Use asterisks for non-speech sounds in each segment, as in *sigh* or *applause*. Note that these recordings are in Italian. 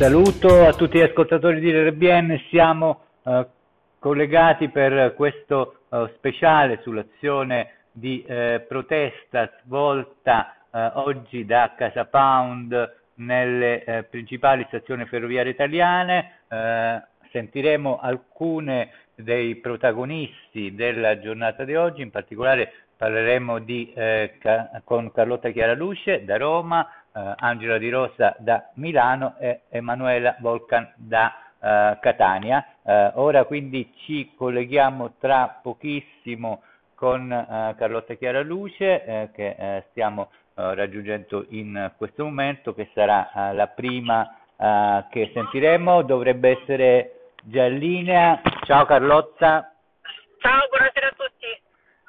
Saluto a tutti gli ascoltatori di RBN, siamo eh, collegati per questo eh, speciale sull'azione di eh, protesta svolta eh, oggi da Casa Pound nelle eh, principali stazioni ferroviarie italiane. Eh, sentiremo alcune dei protagonisti della giornata di oggi, in particolare parleremo di, ca- con Carlotta Chiaraluce da Roma, eh, Angela Di Rosa da Milano e Emanuela Volcan da eh, Catania. Eh, ora quindi ci colleghiamo tra pochissimo con eh, Carlotta Chiaraluce eh, che stiamo raggiungendo in questo momento, che sarà la prima che sentiremo, dovrebbe essere già in linea. Ciao Carlotta. Ciao, buonasera a tutti.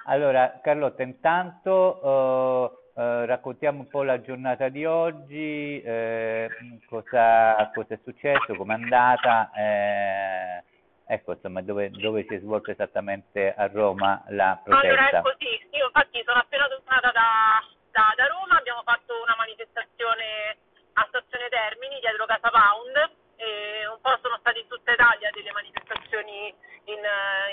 Allora, Carlotta, intanto eh, raccontiamo un po' la giornata di oggi, eh, cosa, cosa, è successo, com'è andata, eh, ecco insomma dove, dove, si è svolta esattamente a Roma la protesta. Allora è così, io infatti sono appena tornata da, da, da Roma, abbiamo fatto una manifestazione a Stazione Termini dietro Casa Pound e un po' sono state in tutta Italia delle manifestazioni in,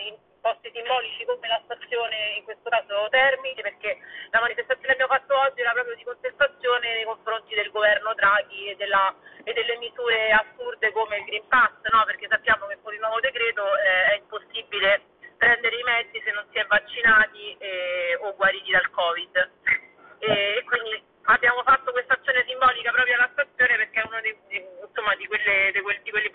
in posti simbolici come la stazione, in questo caso Termini, perché la manifestazione che abbiamo fatto oggi era proprio di contestazione nei confronti del governo Draghi e, della, e delle misure assurde come il Green Pass, no? perché sappiamo che con il nuovo decreto eh, è impossibile prendere i mezzi se non si è vaccinati eh, o guariti dal Covid. E, quindi abbiamo fatto questa azione simbolica proprio alla stazione perché è uno dei, insomma, di, quelle, di, quelli, di, quelli,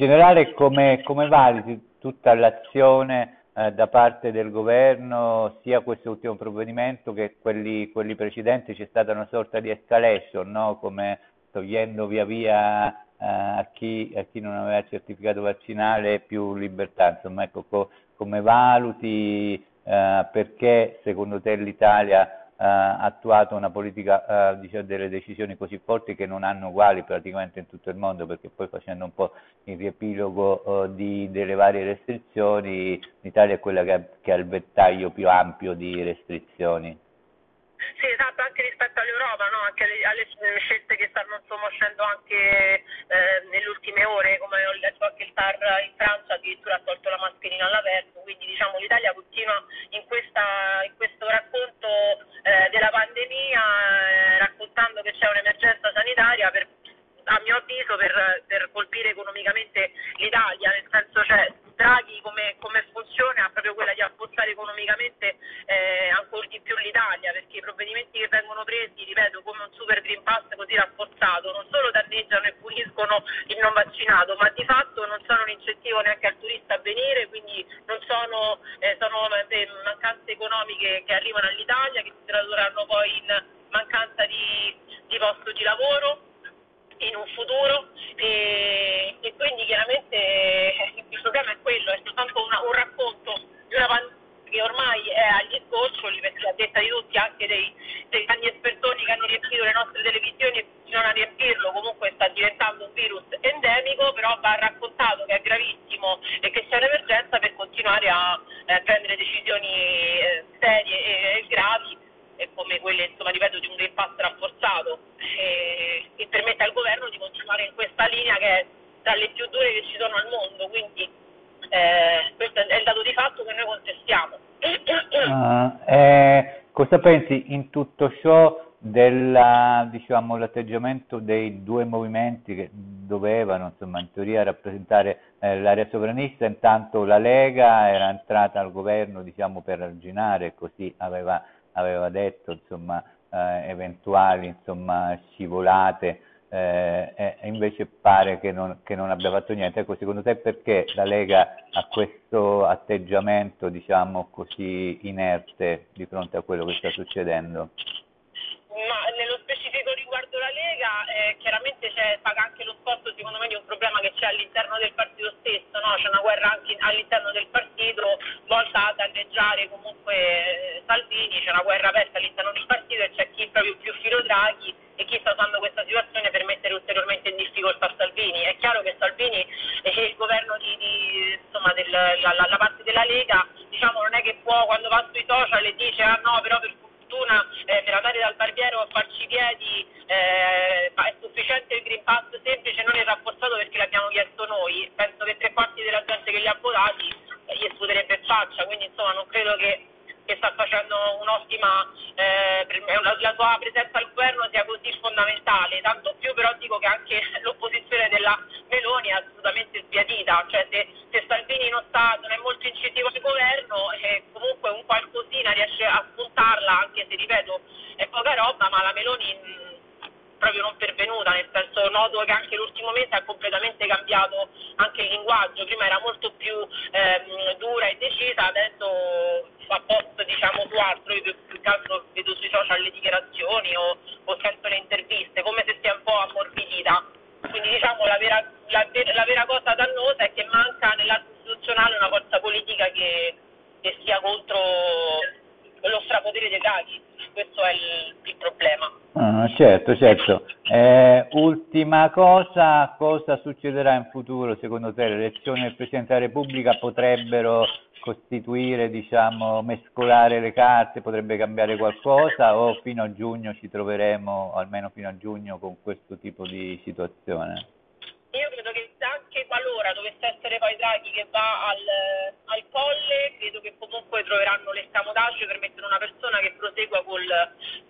generale come, come valuti tutta l'azione eh, da parte del governo, sia questo ultimo provvedimento che quelli, quelli precedenti, c'è stata una sorta di escalation, no? come togliendo via via eh, a chi, a, chi, non aveva certificato vaccinale più libertà. Insomma, ecco, co, come valuti eh, perché secondo te l'Italia attuato una politica, eh, diciamo, delle decisioni così forti che non hanno uguali praticamente in tutto il mondo, perché poi facendo un po' il riepilogo eh, di, delle varie restrizioni, l'Italia è quella che che ha il vettaglio più ampio di restrizioni. Sì, esatto, anche rispetto all'Europa, no? anche alle, alle, scelte che stanno insomma, uscendo anche eh, nelle ultime ore, come ho letto anche il TAR in Francia, addirittura ha tolto la mascherina all'aperto, quindi diciamo l'Italia continua in, questa, in questo racconto eh, della pandemia, eh, raccontando che c'è un'emergenza sanitaria per a mio avviso per, per colpire economicamente l'Italia, nel senso cioè Draghi come, come funzione ha proprio quella di affossare economicamente eh, ancora di più l'Italia, perché i provvedimenti che vengono presi, ripeto, come un super Green Pass così rafforzato, non solo danneggiano e puniscono il non vaccinato, ma di fatto non sono un incentivo neanche al turista a venire, quindi non sono, eh, sono eh, mancanze economiche che arrivano all'Italia, che si tradurranno poi in che è tra le più dure che ci sono al mondo, quindi eh, questo è il dato di fatto che noi contestiamo. Uh, eh, cosa pensi in tutto ciò della, diciamo, l'atteggiamento dei due movimenti che dovevano insomma, in teoria rappresentare eh, l'area sovranista, intanto la Lega era entrata al governo diciamo, per arginare, così aveva aveva detto, insomma, eh, eventuali insomma, scivolate, eh, e invece pare che non, che non, abbia fatto niente. Ecco, secondo te perché la Lega ha questo atteggiamento, diciamo così, inerte di fronte a quello che sta succedendo? Ma nello specifico Lega, eh, chiaramente paga anche lo sforzo secondo me di un problema che c'è all'interno del partito stesso, no? c'è una guerra anche all'interno del partito volta a danneggiare comunque eh, Salvini, c'è una guerra aperta all'interno del partito e c'è chi proprio più filo Draghi e chi sta usando questa situazione per mettere ulteriormente in difficoltà Salvini. È chiaro che Salvini e il governo di, di, insomma, del, la, la, parte della Lega diciamo non è che può quando va sui social e dice ah no però per fortuna eh, per andare dal barbiere o farci i piedi eh, è sufficiente il Green Pass semplice non il rafforzato perché l'abbiamo chiesto noi. Penso che tre quarti della gente che li ha votati eh, gli sputerebbe in faccia quindi insomma non credo che che sta facendo un'ottima, eh, la, sua presenza al governo sia così fondamentale, tanto più però dico che anche *laughs* l'opposizione della Meloni è assolutamente sbiadita, cioè se, se Salvini non, sta, non, è molto incisivo al governo eh, comunque un qualcosina riesce a spuntarla, anche se ripeto è poca roba, ma la Meloni mh, proprio non pervenuta, nel senso noto che anche l'ultimo mese ha completamente cambiato anche il linguaggio, prima era molto più ehm, dura e decisa, adesso fa post diciamo su altro, io più che altro vedo sui social le dichiarazioni o, o sento le interviste, come se sia un po' ammorbidita. Quindi diciamo la vera, la, la vera cosa dannosa è che manca nell'atto istituzionale una forza politica che, che sia contro lo strapotere dei Draghi, questo è il, il problema. Ah, certo, certo. Eh, ultima cosa, cosa succederà in futuro secondo te? Le elezioni del Presidente della Repubblica potrebbero costituire, diciamo, mescolare le carte potrebbe cambiare qualcosa o fino a giugno ci troveremo, almeno fino a giugno, con questo tipo di situazione? Io credo che anche qualora dovesse essere poi Draghi che va al, al colle, credo che comunque troveranno l'escamotage per mettere una persona che prosegua col,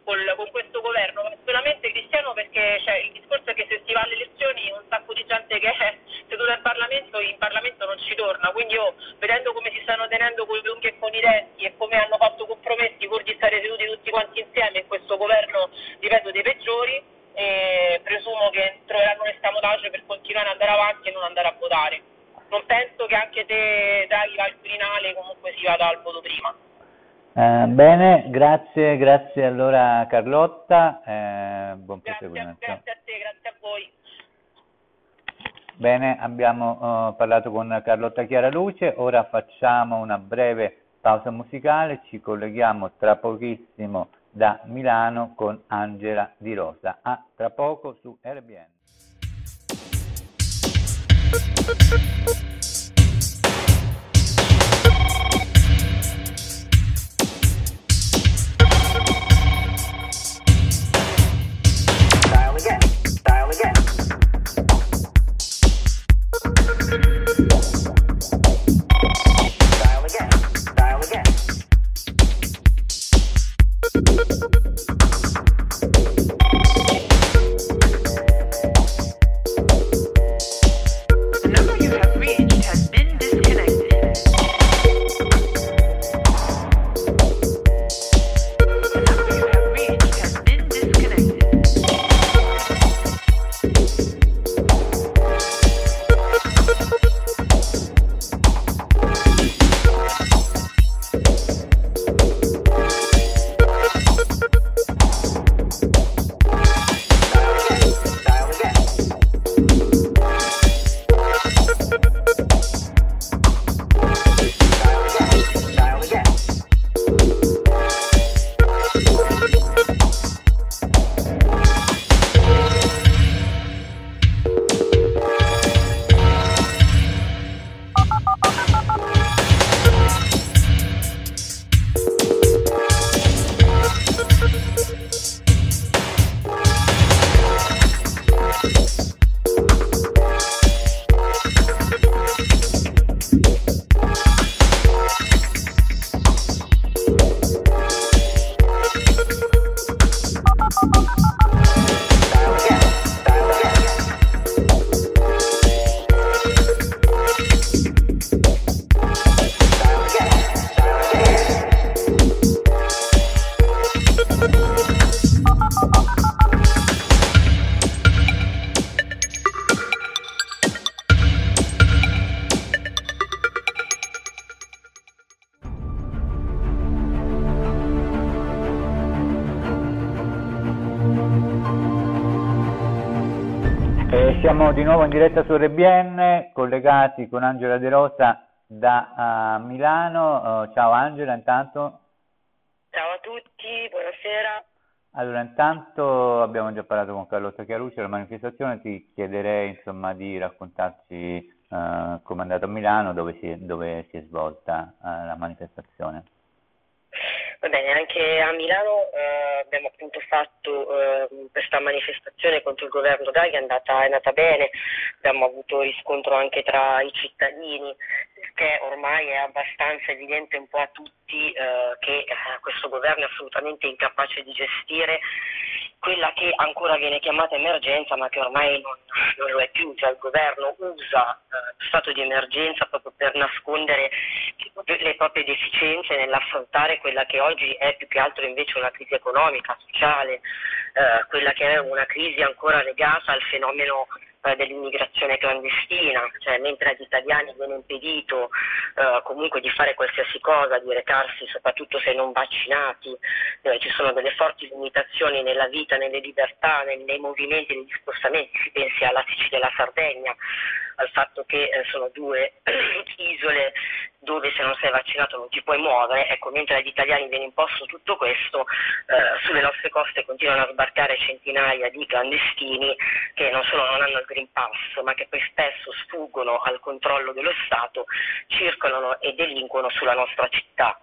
col, con questo governo. Solamente Cristiano perché cioè, il discorso è che se si va alle elezioni un sacco di gente che è seduta in Parlamento, in Parlamento non ci torna. Quindi io vedendo come si stanno tenendo con gli unghie e con i denti e come hanno fatto compromessi pur di stare seduti tutti quanti insieme in questo governo, ripeto, dei peggiori, e presumo che troveranno l'escamotage per continuare ad andare avanti e non andare a votare. Non penso che anche se Draghi va al Quirinale comunque si vada al voto prima. Eh, bene, grazie, grazie allora Carlotta, eh, buon grazie, proseguimento. Grazie a te, grazie a voi. Bene, abbiamo uh, parlato con Carlotta Chiaraluce, ora facciamo una breve pausa musicale, ci colleghiamo tra pochissimo da Milano con Angela Di Rosa. A tra poco su RBN. Siamo di nuovo in diretta su RBN, collegati con Angela De Rosa da uh, Milano. Uh, ciao Angela, intanto. Ciao a tutti, buonasera. Allora, intanto abbiamo già parlato con Carlotta Chiarucci della manifestazione, ti chiederei insomma di raccontarci eh, comandato a Milano dove si, dove si è svolta la manifestazione. Va bene, anche a Milano eh, abbiamo appunto fatto eh, questa manifestazione contro il governo Draghi, è andata, è andata bene, abbiamo avuto riscontro anche tra i cittadini, perché ormai è abbastanza evidente un po' a tutti eh, che eh, questo governo è assolutamente incapace di gestire quella che ancora viene chiamata emergenza ma che ormai non, non lo è più, cioè il governo usa eh, lo stato di emergenza proprio per nascondere le proprie deficienze nell'affrontare quella che oggi è più che altro invece una crisi economica, sociale, eh, quella che è una crisi ancora legata al fenomeno eh, dell'immigrazione clandestina, cioè mentre agli italiani viene impedito eh, comunque di fare qualsiasi cosa, di recarsi soprattutto se non vaccinati, eh, ci sono delle forti limitazioni nella vita, nelle libertà, nei, nei movimenti, negli spostamenti, si pensi alla Sicilia e alla Sardegna, al fatto che eh, sono due *clears throat* isole dove se non sei vaccinato non ti puoi muovere, ecco, mentre agli italiani viene imposto tutto questo, eh, sulle nostre coste continuano a sbarcare centinaia di clandestini che non solo non hanno il Green Pass, ma che poi spesso sfuggono al controllo dello Stato, circolano e delinquono sulla nostra città.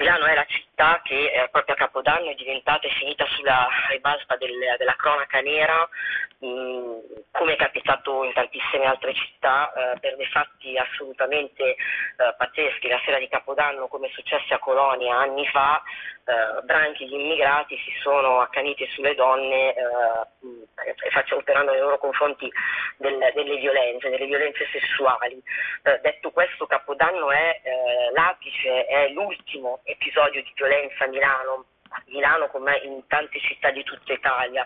Milano è la città che eh, proprio a Capodanno è diventata e finita sulla ribalta del, della cronaca nera, mh, mm, come è capitato in tantissime altre città, eh, per dei fatti assolutamente eh, pazzeschi. La sera di Capodanno, come è successo a Colonia anni fa, eh, branchi di immigrati si sono accaniti sulle donne eh, faccio, operando nei loro confronti del, delle violenze, delle violenze sessuali. Eh, detto questo, Capodanno è eh, l'apice, è l'ultimo episodio di violenza a Milano a Milano come in tante città di tutta Italia.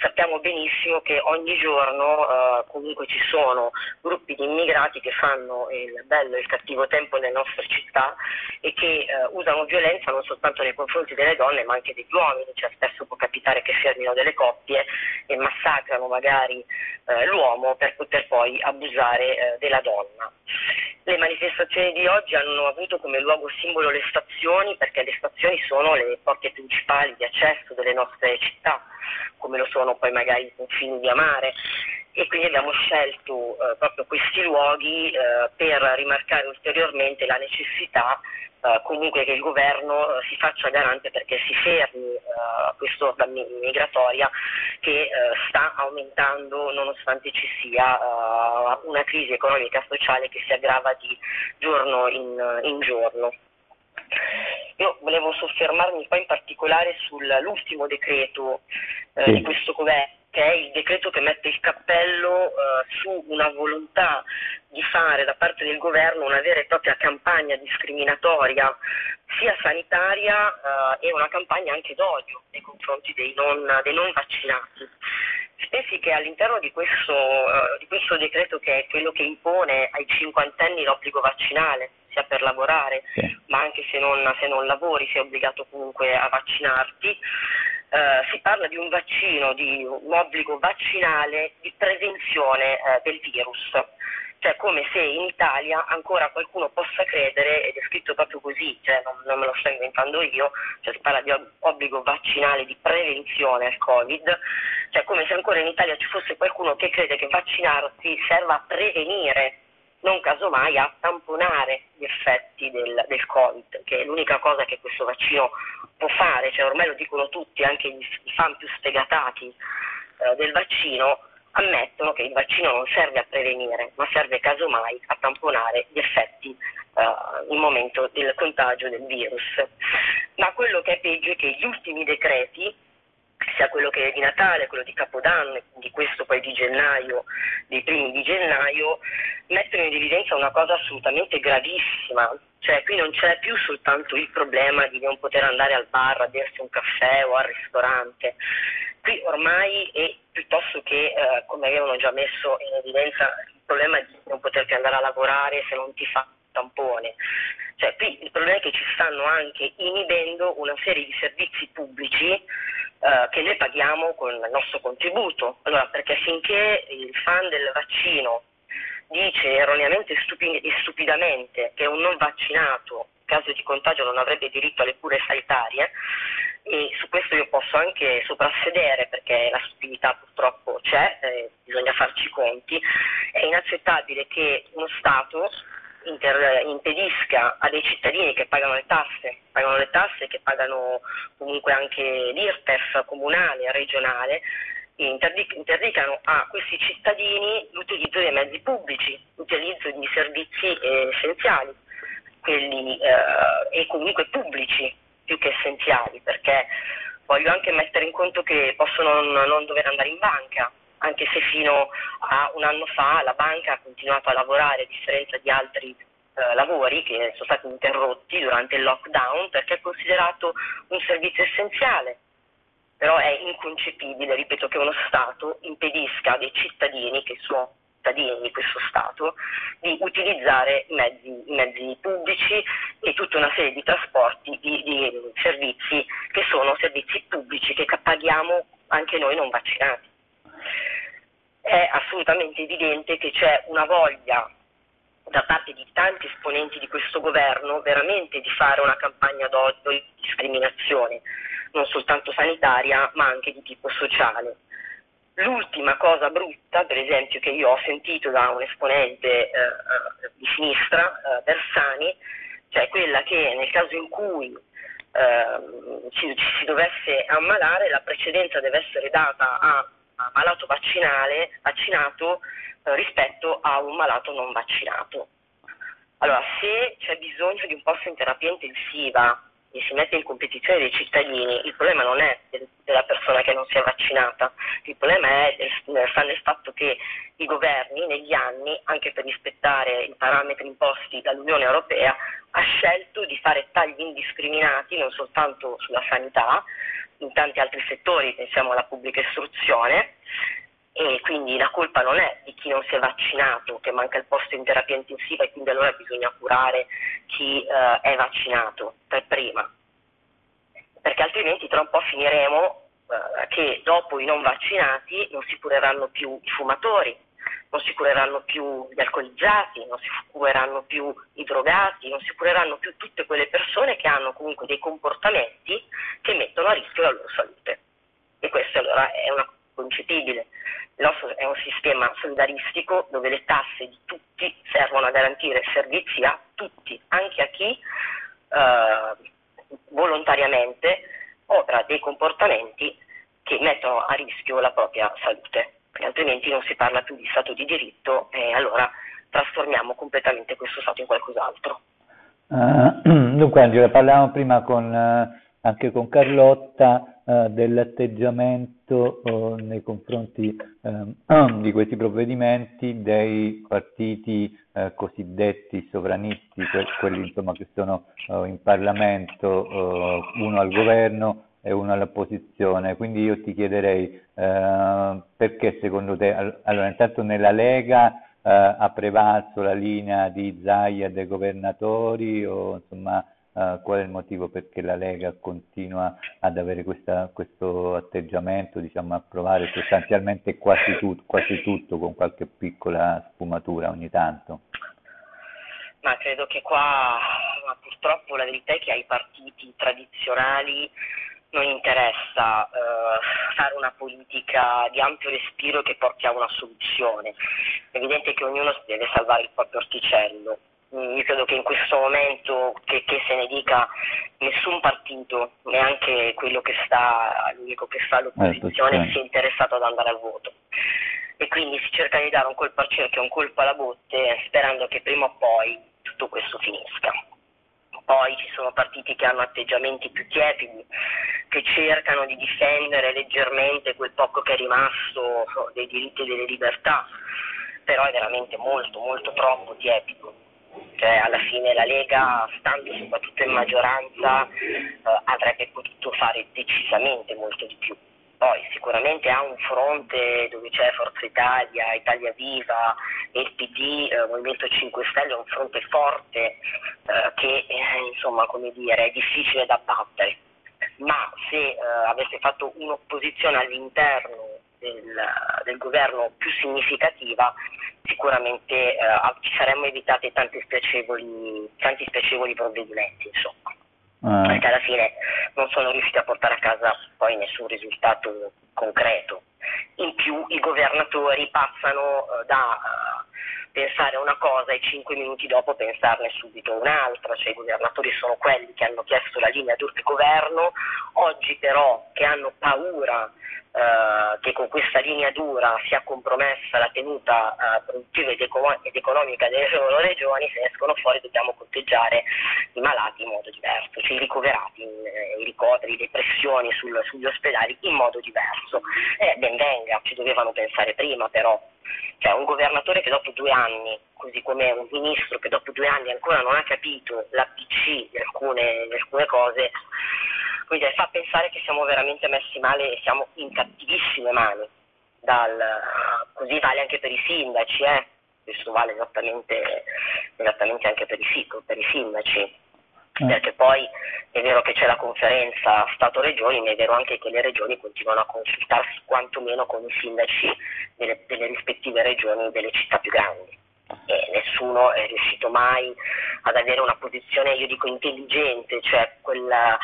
Sappiamo benissimo che ogni giorno eh, comunque ci sono gruppi di immigrati che fanno il bello e il cattivo tempo nelle nostre città e che eh, usano violenza non soltanto nei confronti delle donne ma anche degli uomini, cioè spesso può capitare che fermino delle coppie e massacrano magari eh, l'uomo per poter poi abusare eh, della donna. Le manifestazioni di oggi hanno avuto come luogo simbolo le stazioni perché le stazioni sono le porte principali di accesso delle nostre città, come lo sono poi magari i confini via mare e quindi abbiamo scelto eh, proprio questi luoghi eh, per rimarcare ulteriormente la necessità eh, comunque che il governo eh, si faccia garante perché si fermi eh, questa onda migratoria che eh, sta aumentando nonostante ci sia una crisi economica e sociale che si aggrava di giorno in, in giorno. Io volevo soffermarmi poi in particolare sull'ultimo decreto eh, sì. di questo governo, che è il decreto che mette il cappello eh, su una volontà di fare da parte del governo una vera e propria campagna discriminatoria, sia sanitaria eh, e una campagna anche d'odio nei confronti dei non, dei non vaccinati. Pensi che all'interno di questo, uh, di questo, decreto che è quello che impone ai cinquantenni l'obbligo vaccinale, sia per lavorare, sì. ma anche se non, se non, lavori sei obbligato comunque a vaccinarti, uh, si parla di un vaccino, di un obbligo vaccinale di prevenzione uh, del virus. Cioè come se in Italia ancora qualcuno possa credere, ed è scritto proprio così, cioè non, non me lo sto inventando io, cioè si parla di obbligo vaccinale di prevenzione al Covid, cioè come se ancora in Italia ci fosse qualcuno che crede che vaccinarsi serva a prevenire, non casomai a tamponare gli effetti del, del Covid, che è l'unica cosa che questo vaccino può fare, cioè ormai lo dicono tutti, anche i, fan più sfegatati eh, del vaccino, ammettono che il vaccino non serve a prevenire, ma serve casomai a tamponare gli effetti uh, in momento del contagio del virus. Ma quello che è peggio è che gli ultimi decreti, sia quello che è di Natale, quello di Capodanno quindi questo poi di gennaio, dei primi di gennaio, mettono in evidenza una cosa assolutamente gravissima, cioè qui non c'è più soltanto il problema di non poter andare al bar a bersi un caffè o al ristorante, qui ormai è piuttosto che, eh, come avevano già messo in evidenza, il problema di non poter più andare a lavorare se non ti fa tampone. Cioè, qui il problema è che ci stanno anche inibendo una serie di servizi pubblici eh, che noi paghiamo con il nostro contributo. Allora, perché finché il fan del vaccino dice erroneamente e stupidamente che un non vaccinato in caso di contagio non avrebbe diritto alle cure sanitarie, e su questo io posso anche soprassedere perché la stupidità purtroppo c'è, eh, bisogna farci conti, è inaccettabile che uno Stato inter- impedisca a dei cittadini che pagano le tasse, pagano le tasse che pagano comunque anche l'IRPEF comunale, regionale, interdic- interdicano a questi cittadini l'utilizzo dei mezzi pubblici, l'utilizzo di servizi eh, essenziali, quelli eh, e comunque pubblici più che essenziali, perché voglio anche mettere in conto che possono non, non dover andare in banca, anche se fino a un anno fa la banca ha continuato a lavorare a differenza di altri eh, lavori che sono stati interrotti durante il lockdown perché è considerato un servizio essenziale. Però è inconcepibile, ripeto, che uno Stato impedisca a dei cittadini che sono cittadini di questo Stato di utilizzare i mezzi, mezzi, pubblici e tutta una serie di trasporti, di, di servizi che sono servizi pubblici che paghiamo anche noi non vaccinati è assolutamente evidente che c'è una voglia da parte di tanti esponenti di questo governo veramente di fare una campagna d'odio e di discriminazione, non soltanto sanitaria ma anche di tipo sociale. L'ultima cosa brutta, per esempio, che io ho sentito da un esponente eh, eh di sinistra, eh, Bersani, cioè quella che nel caso in cui eh, ci, ci si dovesse ammalare la precedenza deve essere data a malato vaccinale, vaccinato eh, rispetto a un malato non vaccinato. Allora, se c'è bisogno di un posto in terapia intensiva e si mette in competizione dei cittadini, il problema non è del, della persona che non si è vaccinata, il problema è del, sta nel fatto che i governi negli anni, anche per rispettare i parametri imposti dall'Unione Europea, ha scelto di fare tagli indiscriminati non soltanto sulla sanità, in tanti altri settori, pensiamo alla pubblica istruzione, e quindi la colpa non è di chi non si è vaccinato, che manca il posto in terapia intensiva e quindi allora bisogna curare chi eh, è vaccinato per prima, perché altrimenti tra un po' finiremo eh, che dopo i non vaccinati non si cureranno più i fumatori, non si cureranno più gli alcolizzati, non si cureranno più i drogati, non si cureranno più tutte quelle persone che hanno comunque dei comportamenti che mettono a rischio la loro salute. E questo allora è una concepibile. Il nostro è un sistema solidaristico dove le tasse di tutti servono a garantire servizi a tutti, anche a chi eh, volontariamente opera dei comportamenti che mettono a rischio la propria salute altrimenti non si parla più di Stato di diritto e allora trasformiamo completamente questo Stato in qualcos'altro. Uh, *clears throat* dunque Angela, parlavamo prima con, uh, anche con Carlotta uh, dell'atteggiamento nei confronti ehm, di questi provvedimenti dei partiti cosiddetti sovranisti, que- quelli insomma, che sono in Parlamento, uno al governo e uno all'opposizione. Quindi io ti chiederei eh, perché secondo te, allora intanto nella Lega eh, ha prevalso la linea di Zaia dei governatori o insomma eh, qual è il motivo perché la Lega continua ad avere questa, questo atteggiamento, diciamo, a provare sostanzialmente quasi, tut, quasi tutto con qualche piccola sfumatura ogni tanto? Ma credo che qua purtroppo la verità è che ai partiti tradizionali non interessa eh, fare una politica di ampio respiro che porti a una soluzione. È evidente che ognuno deve salvare il proprio orticello. Io credo che in questo momento, che, che se ne dica, nessun partito, neanche quello che sta, l'unico che sta all'opposizione, eh, sia interessato ad andare al voto. E quindi si cerca di dare un colpo al cerchio, un colpo alla botte, sperando che prima o poi tutto questo finisca poi ci sono partiti che hanno atteggiamenti più tiepidi, che cercano di difendere leggermente quel poco che è rimasto dei diritti e delle libertà, però è veramente molto, molto troppo tiepido. Cioè, alla fine la Lega, stando soprattutto in maggioranza, eh, avrebbe potuto fare decisamente molto di più. Poi sicuramente ha un fronte dove c'è Forza Italia, Italia Viva il PD, eh, Movimento 5 Stelle, un fronte forte eh, che eh, insomma dire è difficile da battere. Ma se eh, avesse fatto un'opposizione all'interno del, del, governo più significativa, sicuramente eh, ci saremmo evitati tanti spiacevoli, tanti spiacevoli provvedimenti. Insomma eh. perché alla fine non sono riusciti a portare a casa poi nessun risultato concreto. In più i governatori passano uh, da uh, pensare a una cosa e cinque minuti dopo pensarne subito un'altra, cioè i governatori sono quelli che hanno chiesto la linea dur di governo, oggi però che hanno paura eh, che con questa linea dura sia compromessa la tenuta eh, produttiva ed, eco- ed, economica delle loro regioni, se escono fuori dobbiamo conteggiare i malati in modo diverso, cioè i ricoverati, eh, i ricoveri, le pressioni sugli ospedali in modo diverso. Eh, ben venga, ci dovevano pensare prima però. Cioè un governatore che dopo due anni, così come un ministro che dopo due anni ancora non ha capito l'ABC di alcune, di alcune cose, quindi fa pensare che siamo veramente messi male e siamo in cattivissime mani. Dal, così vale anche per i sindaci, eh? questo vale esattamente, esattamente anche per i, per i sindaci. Eh. Perché poi è vero che c'è la conferenza Stato-Regioni, ma è vero anche che le regioni continuano a consultarsi quantomeno con i sindaci delle, delle rispettive regioni delle città più grandi. E nessuno è riuscito mai ad avere una posizione, io dico, intelligente, cioè quella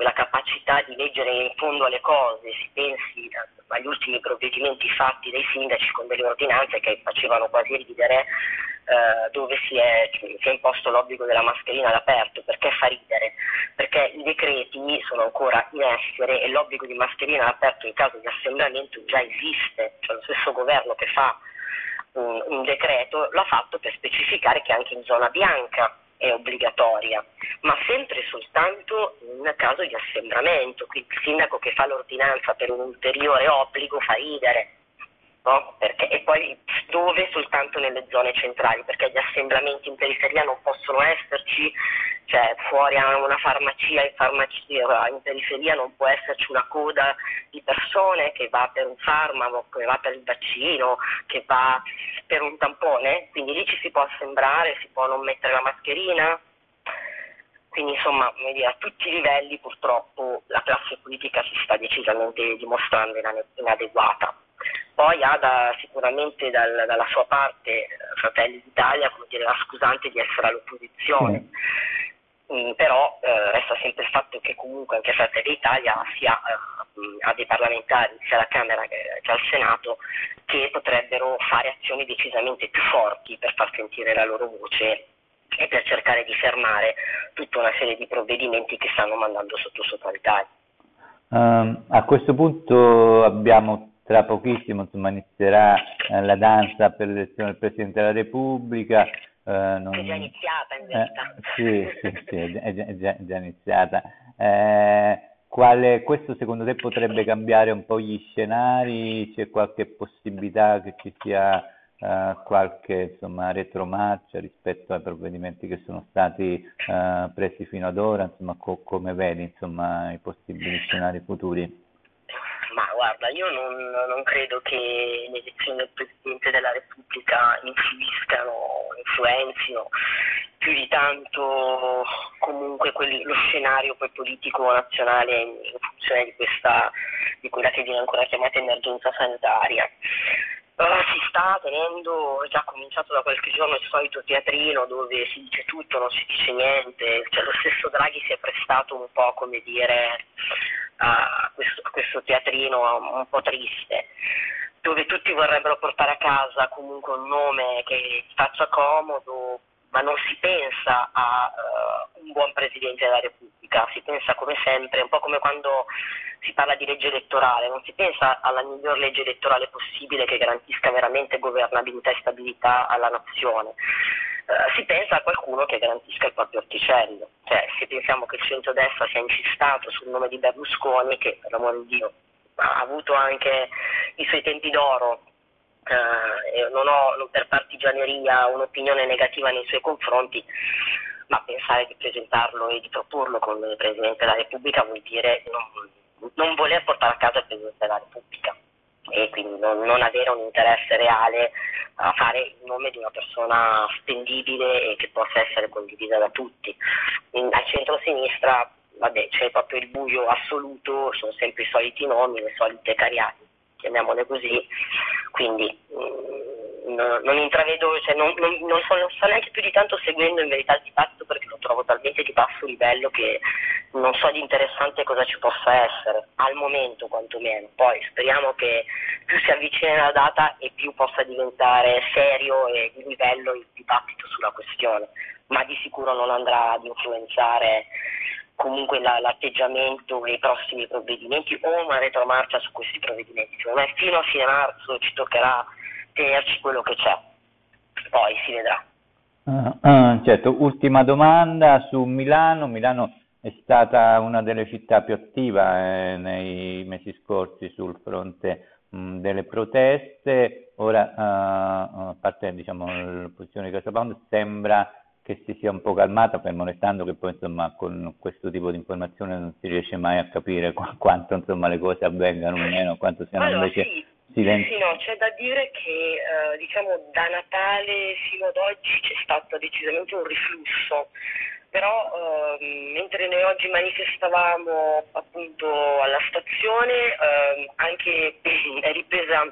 quella capacità di leggere in fondo alle cose, si pensi agli ultimi provvedimenti fatti dai sindaci con delle ordinanze che facevano quasi ridere eh, dove si è, si è, imposto l'obbligo della mascherina all'aperto, perché fa ridere? Perché i decreti sono ancora in essere e l'obbligo di mascherina all'aperto in caso di assembramento già esiste, cioè lo stesso governo che fa un, un decreto l'ha fatto per specificare che anche in zona bianca è obbligatoria, ma sempre soltanto in caso di assembramento, quindi il sindaco che fa l'ordinanza per un ulteriore obbligo fa ridere. No? Perché, e poi dove soltanto nelle zone centrali, perché gli assembramenti in periferia non possono esserci, cioè fuori a una farmacia in, farmacia, in periferia non può esserci una coda di persone che va per un farmaco, che va per il vaccino, che va per un tampone, quindi lì ci si può assembrare, si può non mettere la mascherina. Quindi insomma, a tutti i livelli purtroppo la classe politica si sta decisamente dimostrando inadeguata. Poi ha da, sicuramente dal, dalla sua parte eh, Fratelli d'Italia come dire, la scusante di essere all'opposizione. Mm. Mm, però eh, resta sempre il fatto che comunque anche Fratelli d'Italia sia, eh, ha dei parlamentari sia alla Camera che, che, al Senato che potrebbero fare azioni decisamente più forti per far sentire la loro voce e per cercare di fermare tutta una serie di provvedimenti che stanno mandando sotto sopra l'Italia. Um, a questo punto abbiamo tra pochissimo insomma, inizierà eh, la danza per l'elezione del Presidente della Repubblica. Eh, non... È già iniziata in realtà. Eh, sì, sì, sì, è, già, è, già, è già, iniziata. Eh, quale, questo secondo te potrebbe cambiare un po' gli scenari? C'è qualche possibilità che ci sia eh, qualche insomma, retromarcia rispetto ai provvedimenti che sono stati eh, presi fino ad ora? Insomma, co- come vedi insomma, i possibili scenari futuri? Ma guarda, io non, non, credo che le elezioni del Presidente della Repubblica influiscano, influenzino più di tanto comunque quelli, lo scenario politico nazionale in, in funzione di, questa, di quella che viene ancora chiamata emergenza sanitaria. Uh, si sta tenendo, è già cominciato da qualche giorno, il solito teatrino dove si dice tutto, non si dice niente, cioè, lo stesso Draghi si è prestato un po' come dire a questo, questo teatrino un po' triste dove tutti vorrebbero portare a casa comunque un nome che faccia comodo, ma non si pensa a uh, un buon Presidente della Repubblica, si pensa come sempre, un po' come quando si parla di legge elettorale, non si pensa alla miglior legge elettorale possibile che garantisca veramente governabilità e stabilità alla nazione. Uh, si pensa a qualcuno che garantisca il proprio orticello, cioè se pensiamo che il centrodestra sia incistato sul nome di Berlusconi, che per l'amore di Dio ha avuto anche i suoi tempi d'oro, eh, non ho per partigianeria un'opinione negativa nei suoi confronti, ma pensare di presentarlo e di proporlo come Presidente della Repubblica vuol dire non, non voler portare a casa il Presidente della Repubblica e quindi non, non, avere un interesse reale a fare il nome di una persona spendibile e che possa essere condivisa da tutti. In, al centro-sinistra vabbè, c'è proprio il buio assoluto, sono sempre i soliti nomi, le solite cariate chiamiamole così, quindi mh, mm, no, non intravedo, cioè non, non, non, so, sto neanche più di tanto seguendo in verità il dibattito perché lo trovo talmente di basso livello che non so di interessante cosa ci possa essere, al momento quantomeno. Poi speriamo che più si avvicina la data e più possa diventare serio e di livello il dibattito sulla questione, ma di sicuro non andrà ad influenzare comunque la, l'atteggiamento e i prossimi provvedimenti o una retromarcia su questi provvedimenti. Secondo me fino a fine marzo ci toccherà tenerci quello che c'è, poi si vedrà. Uh, uh, certo, ultima domanda su Milano. Milano è stata una delle città più attive eh, nei mesi scorsi sul fronte mh, delle proteste. Ora, uh, a parte diciamo, la posizione di Casa Pound, sembra che si sia un po' calmata, fermo restando che poi insomma con questo tipo di informazione non si riesce mai a capire qu- quanto insomma, le cose avvengano o meno, quanto siano allora, invece sì. Silenzi. Sì, no, c'è da dire che eh, diciamo da Natale fino ad oggi c'è stato decisamente un riflusso però ehm, mentre noi oggi manifestavamo appunto alla stazione, ehm, anche, *clears throat* è ripresa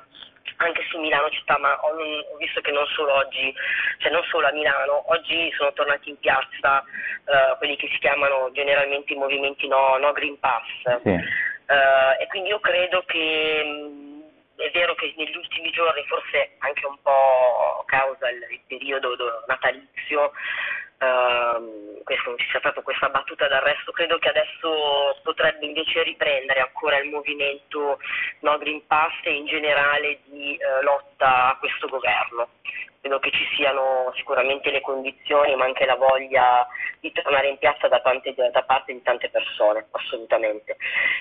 anche su Milano città, ma ho, ho, visto che non solo oggi, cioè non solo a Milano, oggi sono tornati in piazza eh, quelli che si chiamano generalmente i movimenti no, no Green Pass. Sì. Eh, e quindi io credo che vero che negli ultimi giorni, forse anche un po' causa il, il periodo natalizio, Uh, questo, sia stata questa battuta d'arresto, credo che adesso potrebbe invece riprendere ancora il movimento No Green Pass e in generale di uh, lotta a questo governo credo che ci siano sicuramente le condizioni, ma anche la voglia di tornare in piazza da, tante, da parte di tante persone, assolutamente.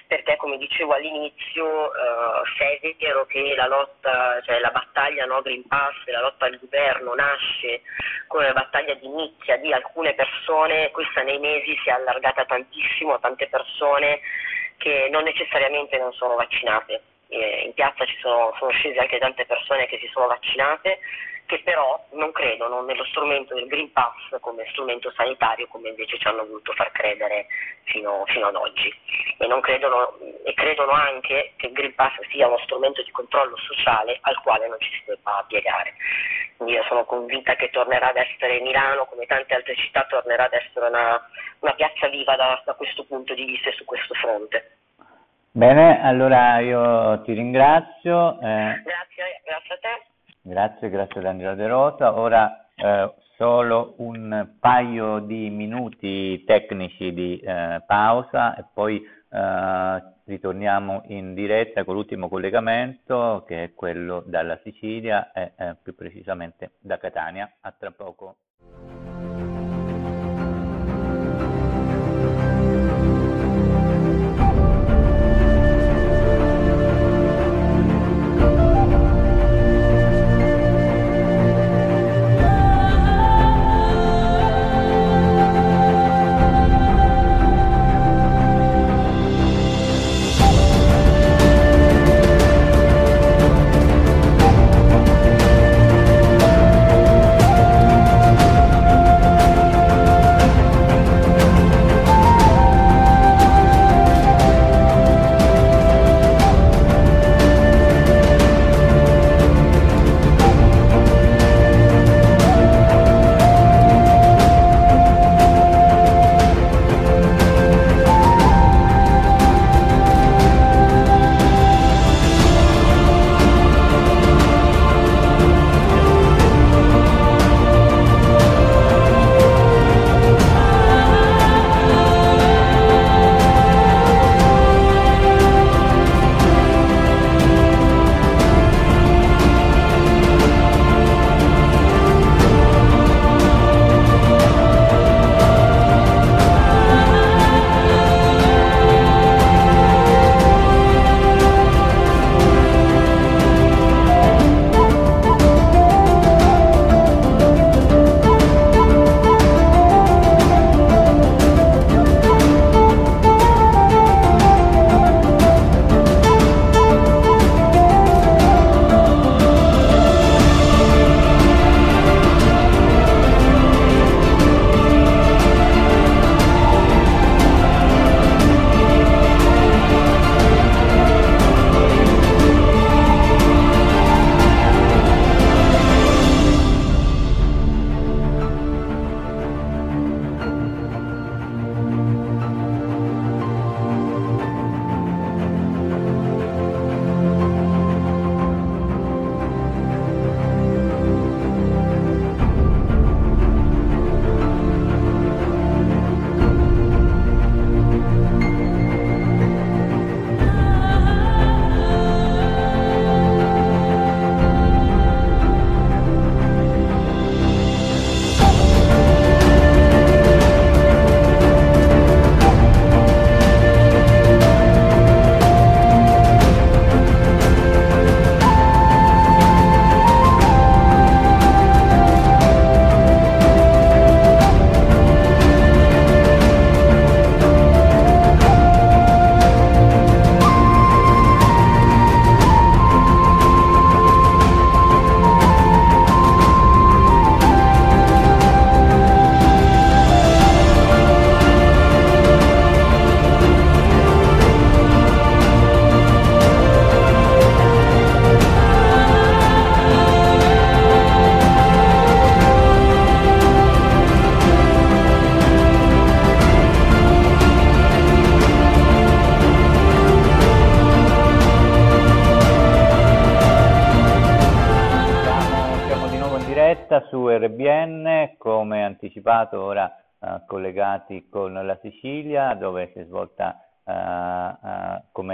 Perché come dicevo all'inizio, eh, se è vero che la lotta, cioè la battaglia no Green Pass, la lotta al governo nasce come una battaglia di nicchia di alcune persone, questa nei mesi si è allargata tantissimo a tante persone che non necessariamente non sono vaccinate. Eh, in piazza ci sono, sono scese anche tante persone che si sono vaccinate che però non credono nello strumento del Green Pass come strumento sanitario come invece ci hanno voluto far credere fino, fino ad oggi e, credono, e credono anche che il Green Pass sia uno strumento di controllo sociale al quale non ci si debba piegare. Quindi io sono convinta che tornerà ad essere Milano, come tante altre città, tornerà ad essere una, una piazza viva da, da questo punto di vista e su questo fronte. Bene, allora io ti ringrazio. Eh... Grazie, grazie a te. Grazie, grazie ad Angela De Rosa. Ora eh, solo un paio di minuti tecnici di eh, pausa e poi eh, ritorniamo in diretta con l'ultimo collegamento che è quello dalla Sicilia e eh, più precisamente da Catania. A tra poco.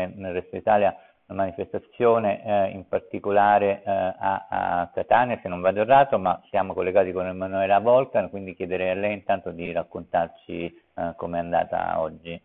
Nel resto d'Italia una manifestazione eh, in particolare eh, a, a, Catania, se non vado errato, ma siamo collegati con Emanuela Volcan, quindi chiederei a lei intanto di raccontarci eh, com'è andata oggi.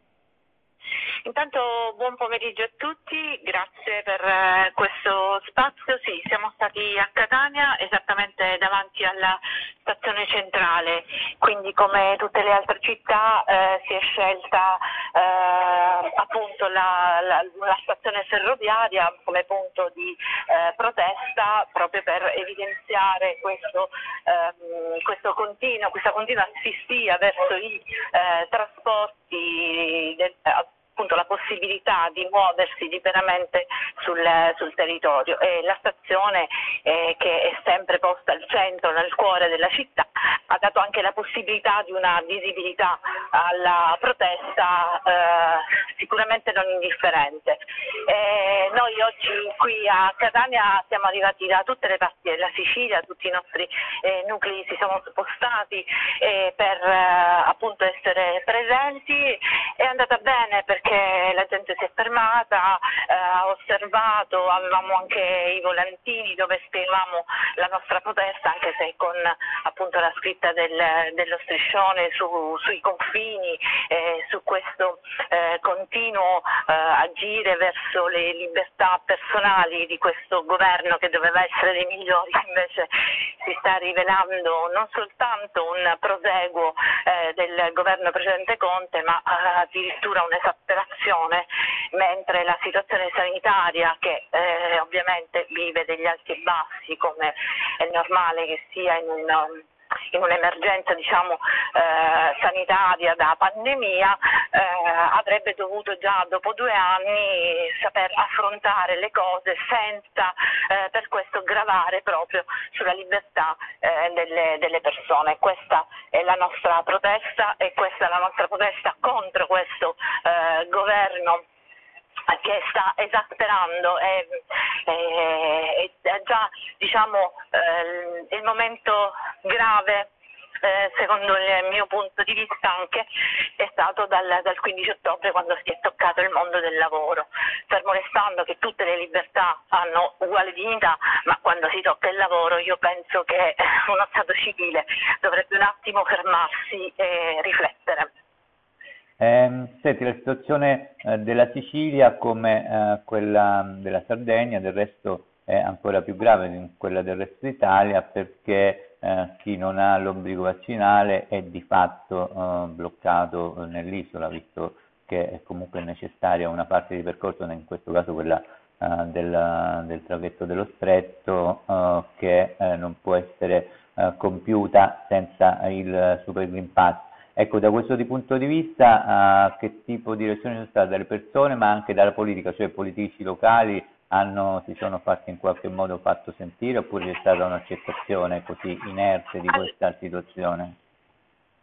Intanto buon pomeriggio a tutti, grazie per eh, questo spazio. Sì, siamo stati a Catania, esattamente davanti alla stazione centrale, quindi come tutte le altre città eh, si è scelta eh, appunto la, la, la, stazione ferroviaria come punto di eh, protesta proprio per evidenziare questo, ehm, questo continuo, questa continua assistia verso i eh, trasporti del, appunto la possibilità di muoversi liberamente sul, sul territorio e la stazione eh, che è sempre posta al centro, nel cuore della città, ha dato anche la possibilità di una visibilità alla protesta eh, sicuramente non indifferente. Eh, noi oggi qui a Catania siamo arrivati da tutte le parti della Sicilia, tutti i nostri eh, nuclei si sono spostati eh, per eh, appunto essere presenti, è andata bene perché perché la gente si è fermata, eh, ha osservato, avevamo anche i volantini dove spiegavamo la nostra protesta, anche se con appunto la scritta del, dello striscione su, sui confini, eh, su questo eh, continuo eh, agire verso le libertà personali di questo governo che doveva essere dei migliori, *laughs* invece si sta rivelando non soltanto un proseguo eh, del governo precedente Conte, ma eh, addirittura un'esasperazione mentre la situazione sanitaria che eh, ovviamente vive degli alti e bassi come è normale che sia in un in un'emergenza diciamo, eh, sanitaria da pandemia, eh, avrebbe dovuto già dopo due anni saper affrontare le cose senza eh, per questo gravare proprio sulla libertà eh, delle, delle, persone. Questa è la nostra protesta e questa è la nostra protesta contro questo eh, governo che sta esasperando è, è, è già diciamo, eh, il momento grave eh, secondo il mio punto di vista anche è stato dal, dal, 15 ottobre quando si è toccato il mondo del lavoro, fermo restando che tutte le libertà hanno uguale dignità, ma quando si tocca il lavoro io penso che uno Stato civile dovrebbe un attimo fermarsi e riflettere. Eh, senti, la situazione eh, della Sicilia come eh, quella della Sardegna del resto è ancora più grave di quella del resto d'Italia perché eh, chi non ha l'obbligo vaccinale è di fatto eh, bloccato nell'isola visto che è comunque necessaria una parte di percorso, in questo caso quella eh, del, del, traghetto dello stretto che non può essere compiuta senza il Super Green Pass Ecco, da questo punto di vista, uh, che tipo di reazioni sono state dalle persone, ma anche dalla politica, cioè politici locali hanno, si sono fatti in qualche modo fatto sentire oppure c'è stata un'accettazione così inerte di questa situazione?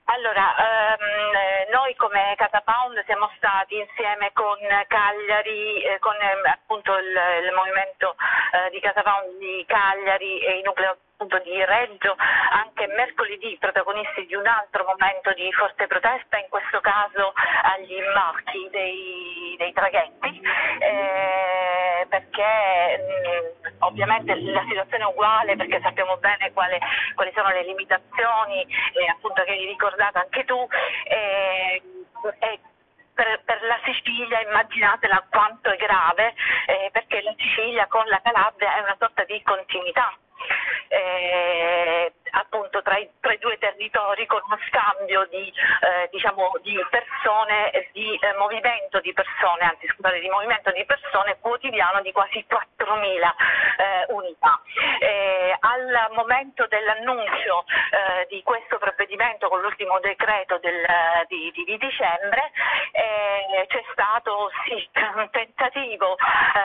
Allora, ehm, noi come Casa Pound siamo stati insieme con Cagliari, eh, con eh, appunto il, il movimento eh, di Casa Pound di Cagliari e i nucleo di Reggio anche mercoledì protagonisti di un altro momento di forte protesta, in questo caso agli imbarchi dei, dei traghetti, eh, perché mh, ovviamente la situazione è uguale perché sappiamo bene quale, quali sono le limitazioni eh, appunto che hai ricordato anche tu. Eh, per, per, la Sicilia immaginatela quanto è grave eh, perché la Sicilia con la Calabria è una sorta di continuità eh, appunto tra i, tra i, due territori con uno scambio di, eh, diciamo, di persone, di eh, movimento di persone, anzi scusate, di movimento di persone quotidiano di quasi 4.000 eh, unità. Eh, al momento dell'annuncio eh, di questo provvedimento con l'ultimo decreto del, di, di, di, dicembre c'è stato sì, un tentativo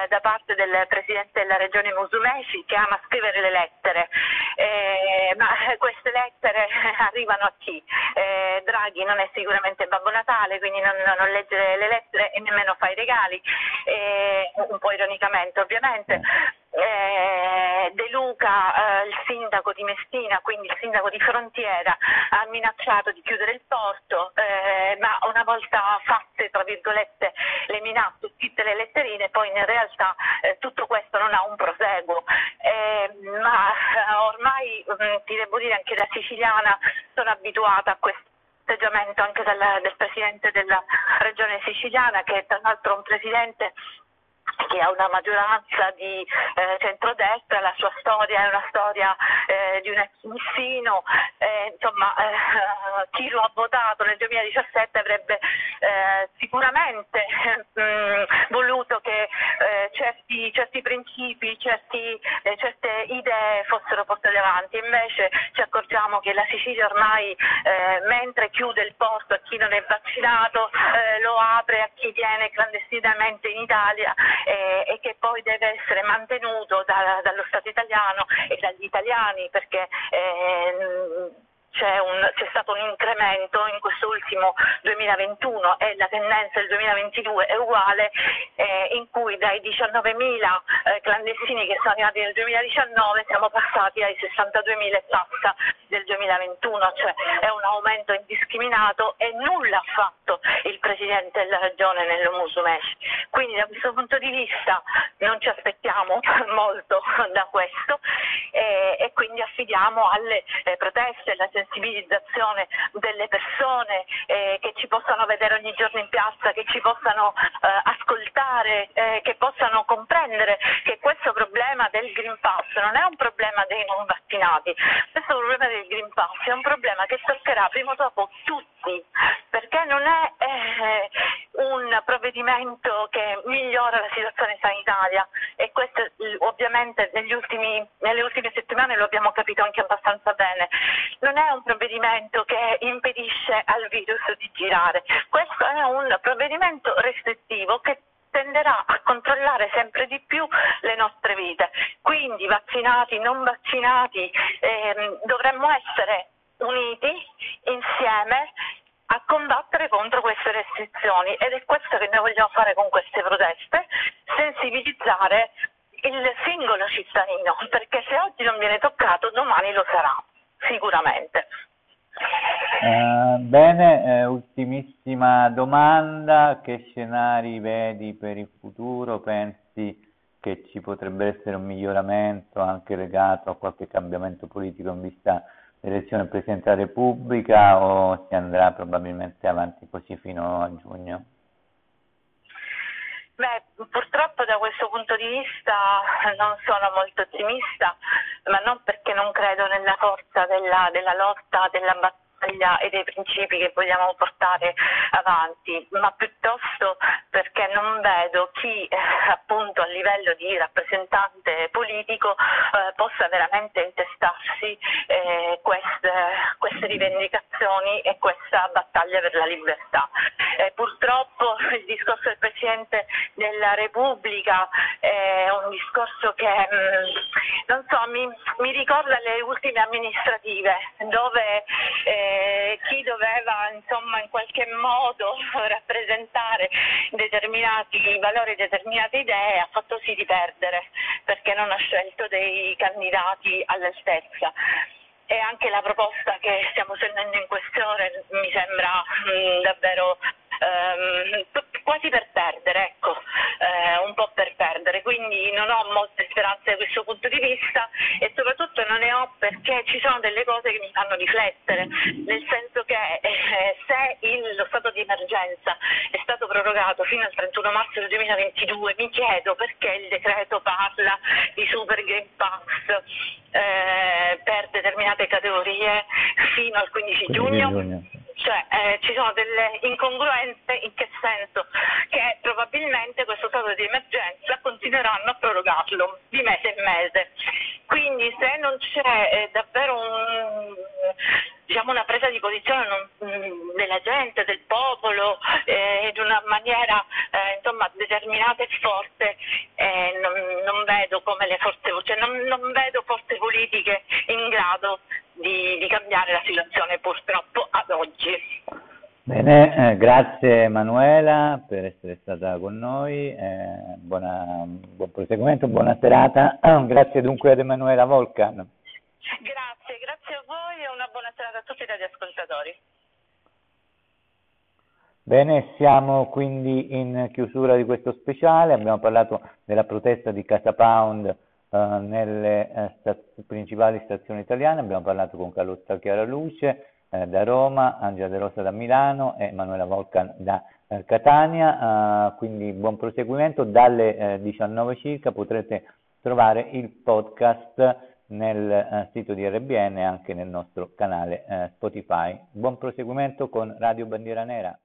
da parte del Presidente della Regione Musumeci che ama scrivere le lettere, ma *laughs* queste lettere *laughs* arrivano a chi? Eh, Draghi non è sicuramente Babbo Natale, quindi non, non legge le lettere e nemmeno fa i regali, eh, un po' ironicamente ovviamente. Eh, De Luca, eh, il sindaco di Messina, quindi il sindaco di frontiera, ha minacciato di chiudere il porto, eh, ma una volta fatte le minacce, scritte le letterine, poi in realtà eh, tutto questo non ha un proseguo. Eh, ma ormai mh, mm, ti devo dire anche da siciliana sono abituata a questo atteggiamento anche del, del Presidente della Regione siciliana, che è tra l'altro un Presidente che ha una maggioranza di eh, centrodestra, la sua storia è una storia eh, di un ex missino, eh, insomma eh, *laughs* chi lo ha votato nel 2017 avrebbe eh, sicuramente *laughs* mm, voluto che eh, certi, certi, principi, certi, certe idee fossero portate avanti, invece ci accorgiamo che la Sicilia ormai mentre chiude il porto a chi non è vaccinato lo apre a chi viene clandestinamente in Italia e, e che poi deve essere mantenuto da, dallo Stato italiano e dagli italiani perché eh, c'è, un, c'è, stato un incremento in questo ultimo 2021 e la tendenza del 2022 è uguale, eh, in cui dai 19.000 eh, clandestini che sono arrivati nel 2019 siamo passati ai 62.000 e passa del 2021, cioè è un aumento indiscriminato e nulla ha fatto il Presidente della Regione nello Musumeci. Quindi da questo punto di vista non ci aspettiamo *laughs* molto da questo e, e quindi affidiamo alle eh, proteste, alla sensibilizzazione delle persone eh, che ci possano vedere ogni giorno in piazza, che ci possano eh, ascoltare, eh, che possano comprendere che questo problema del Green Pass non è un problema dei non vaccinati, questo problema del Green Pass è un problema che toccherà prima o dopo tutti, perché non è eh, un provvedimento che migliora la situazione sanitaria. E questo ovviamente ultimi, nelle ultime settimane lo abbiamo capito anche abbastanza bene. Non è un provvedimento che impedisce al virus di girare, questo è un provvedimento restrittivo che tenderà a controllare sempre di più le nostre vite. Quindi vaccinati, non vaccinati, ehm, dovremmo essere uniti insieme a combattere contro queste restrizioni ed è questo che noi vogliamo fare con queste proteste, sensibilizzare il singolo cittadino, perché se oggi non viene toccato domani lo sarà, sicuramente. Uh, bene, eh, ultimissima domanda, che scenari vedi per il futuro? Pensi che ci potrebbe essere un miglioramento anche legato a qualche cambiamento politico in vista l'elezione del Presidente della Repubblica o si andrà probabilmente avanti così fino a giugno? Beh, purtroppo da questo punto di vista non sono molto ottimista, ma non perché non credo nella forza della, della lotta, della battaglia e dei principi che vogliamo portare avanti, ma piuttosto perché non vedo chi eh, appunto a livello di rappresentante politico eh, possa veramente intestarsi eh, queste, queste, rivendicazioni e questa battaglia per la libertà. purtroppo il discorso del Presidente della Repubblica è un discorso che mh, mm, so, mi, mi, ricorda le ultime amministrative dove eh, chi doveva insomma in qualche modo *laughs* rappresentare determinati valori, determinate idee ha fatto sì di perdere perché non ha scelto dei candidati all'altezza e anche la proposta che stiamo sentendo in questione mi sembra mh, mm, davvero ehm, quasi per perdere, ecco, eh, un po' per perdere, quindi non ho molte speranze da questo punto di vista e soprattutto non ne ho perché ci sono delle cose che mi fanno riflettere, nel senso che eh, se il, lo stato di emergenza è stato prorogato fino al 31 marzo del 2022, mi chiedo perché il decreto parla di Super Green Pass eh, per determinate categorie fino al 15 giugno. Cioè eh, ci sono delle incongruenze in che senso? Che probabilmente questo stato di emergenza continueranno a prorogarlo di mese in mese. Quindi se non c'è eh, davvero un, diciamo, una presa di posizione non, mm, della gente, del popolo, eh, in una maniera eh, insomma, determinata e forte, eh, non, non, vedo come le forze, cioè non, non vedo forze politiche in grado di, di cambiare la situazione purtroppo ad oggi. Bene, eh, grazie Emanuela per essere stata con noi, eh, buona, buon proseguimento, buona serata. *clears throat* grazie dunque ad Emanuela Volcan. Grazie, grazie a voi e una buona serata a tutti i radioascoltatori. Bene, siamo quindi in chiusura di questo speciale, abbiamo parlato della protesta di Casa Pound nelle eh, staz- principali stazioni italiane, abbiamo parlato con Carlotta Chiaraluce eh, da Roma, Angela De Rosa da Milano e Manuela Volcan da eh, Catania, eh, quindi buon proseguimento, dalle 19 eh, circa potrete trovare il podcast nel sito di RBN e anche nel nostro canale Spotify. Buon proseguimento con Radio Bandiera Nera.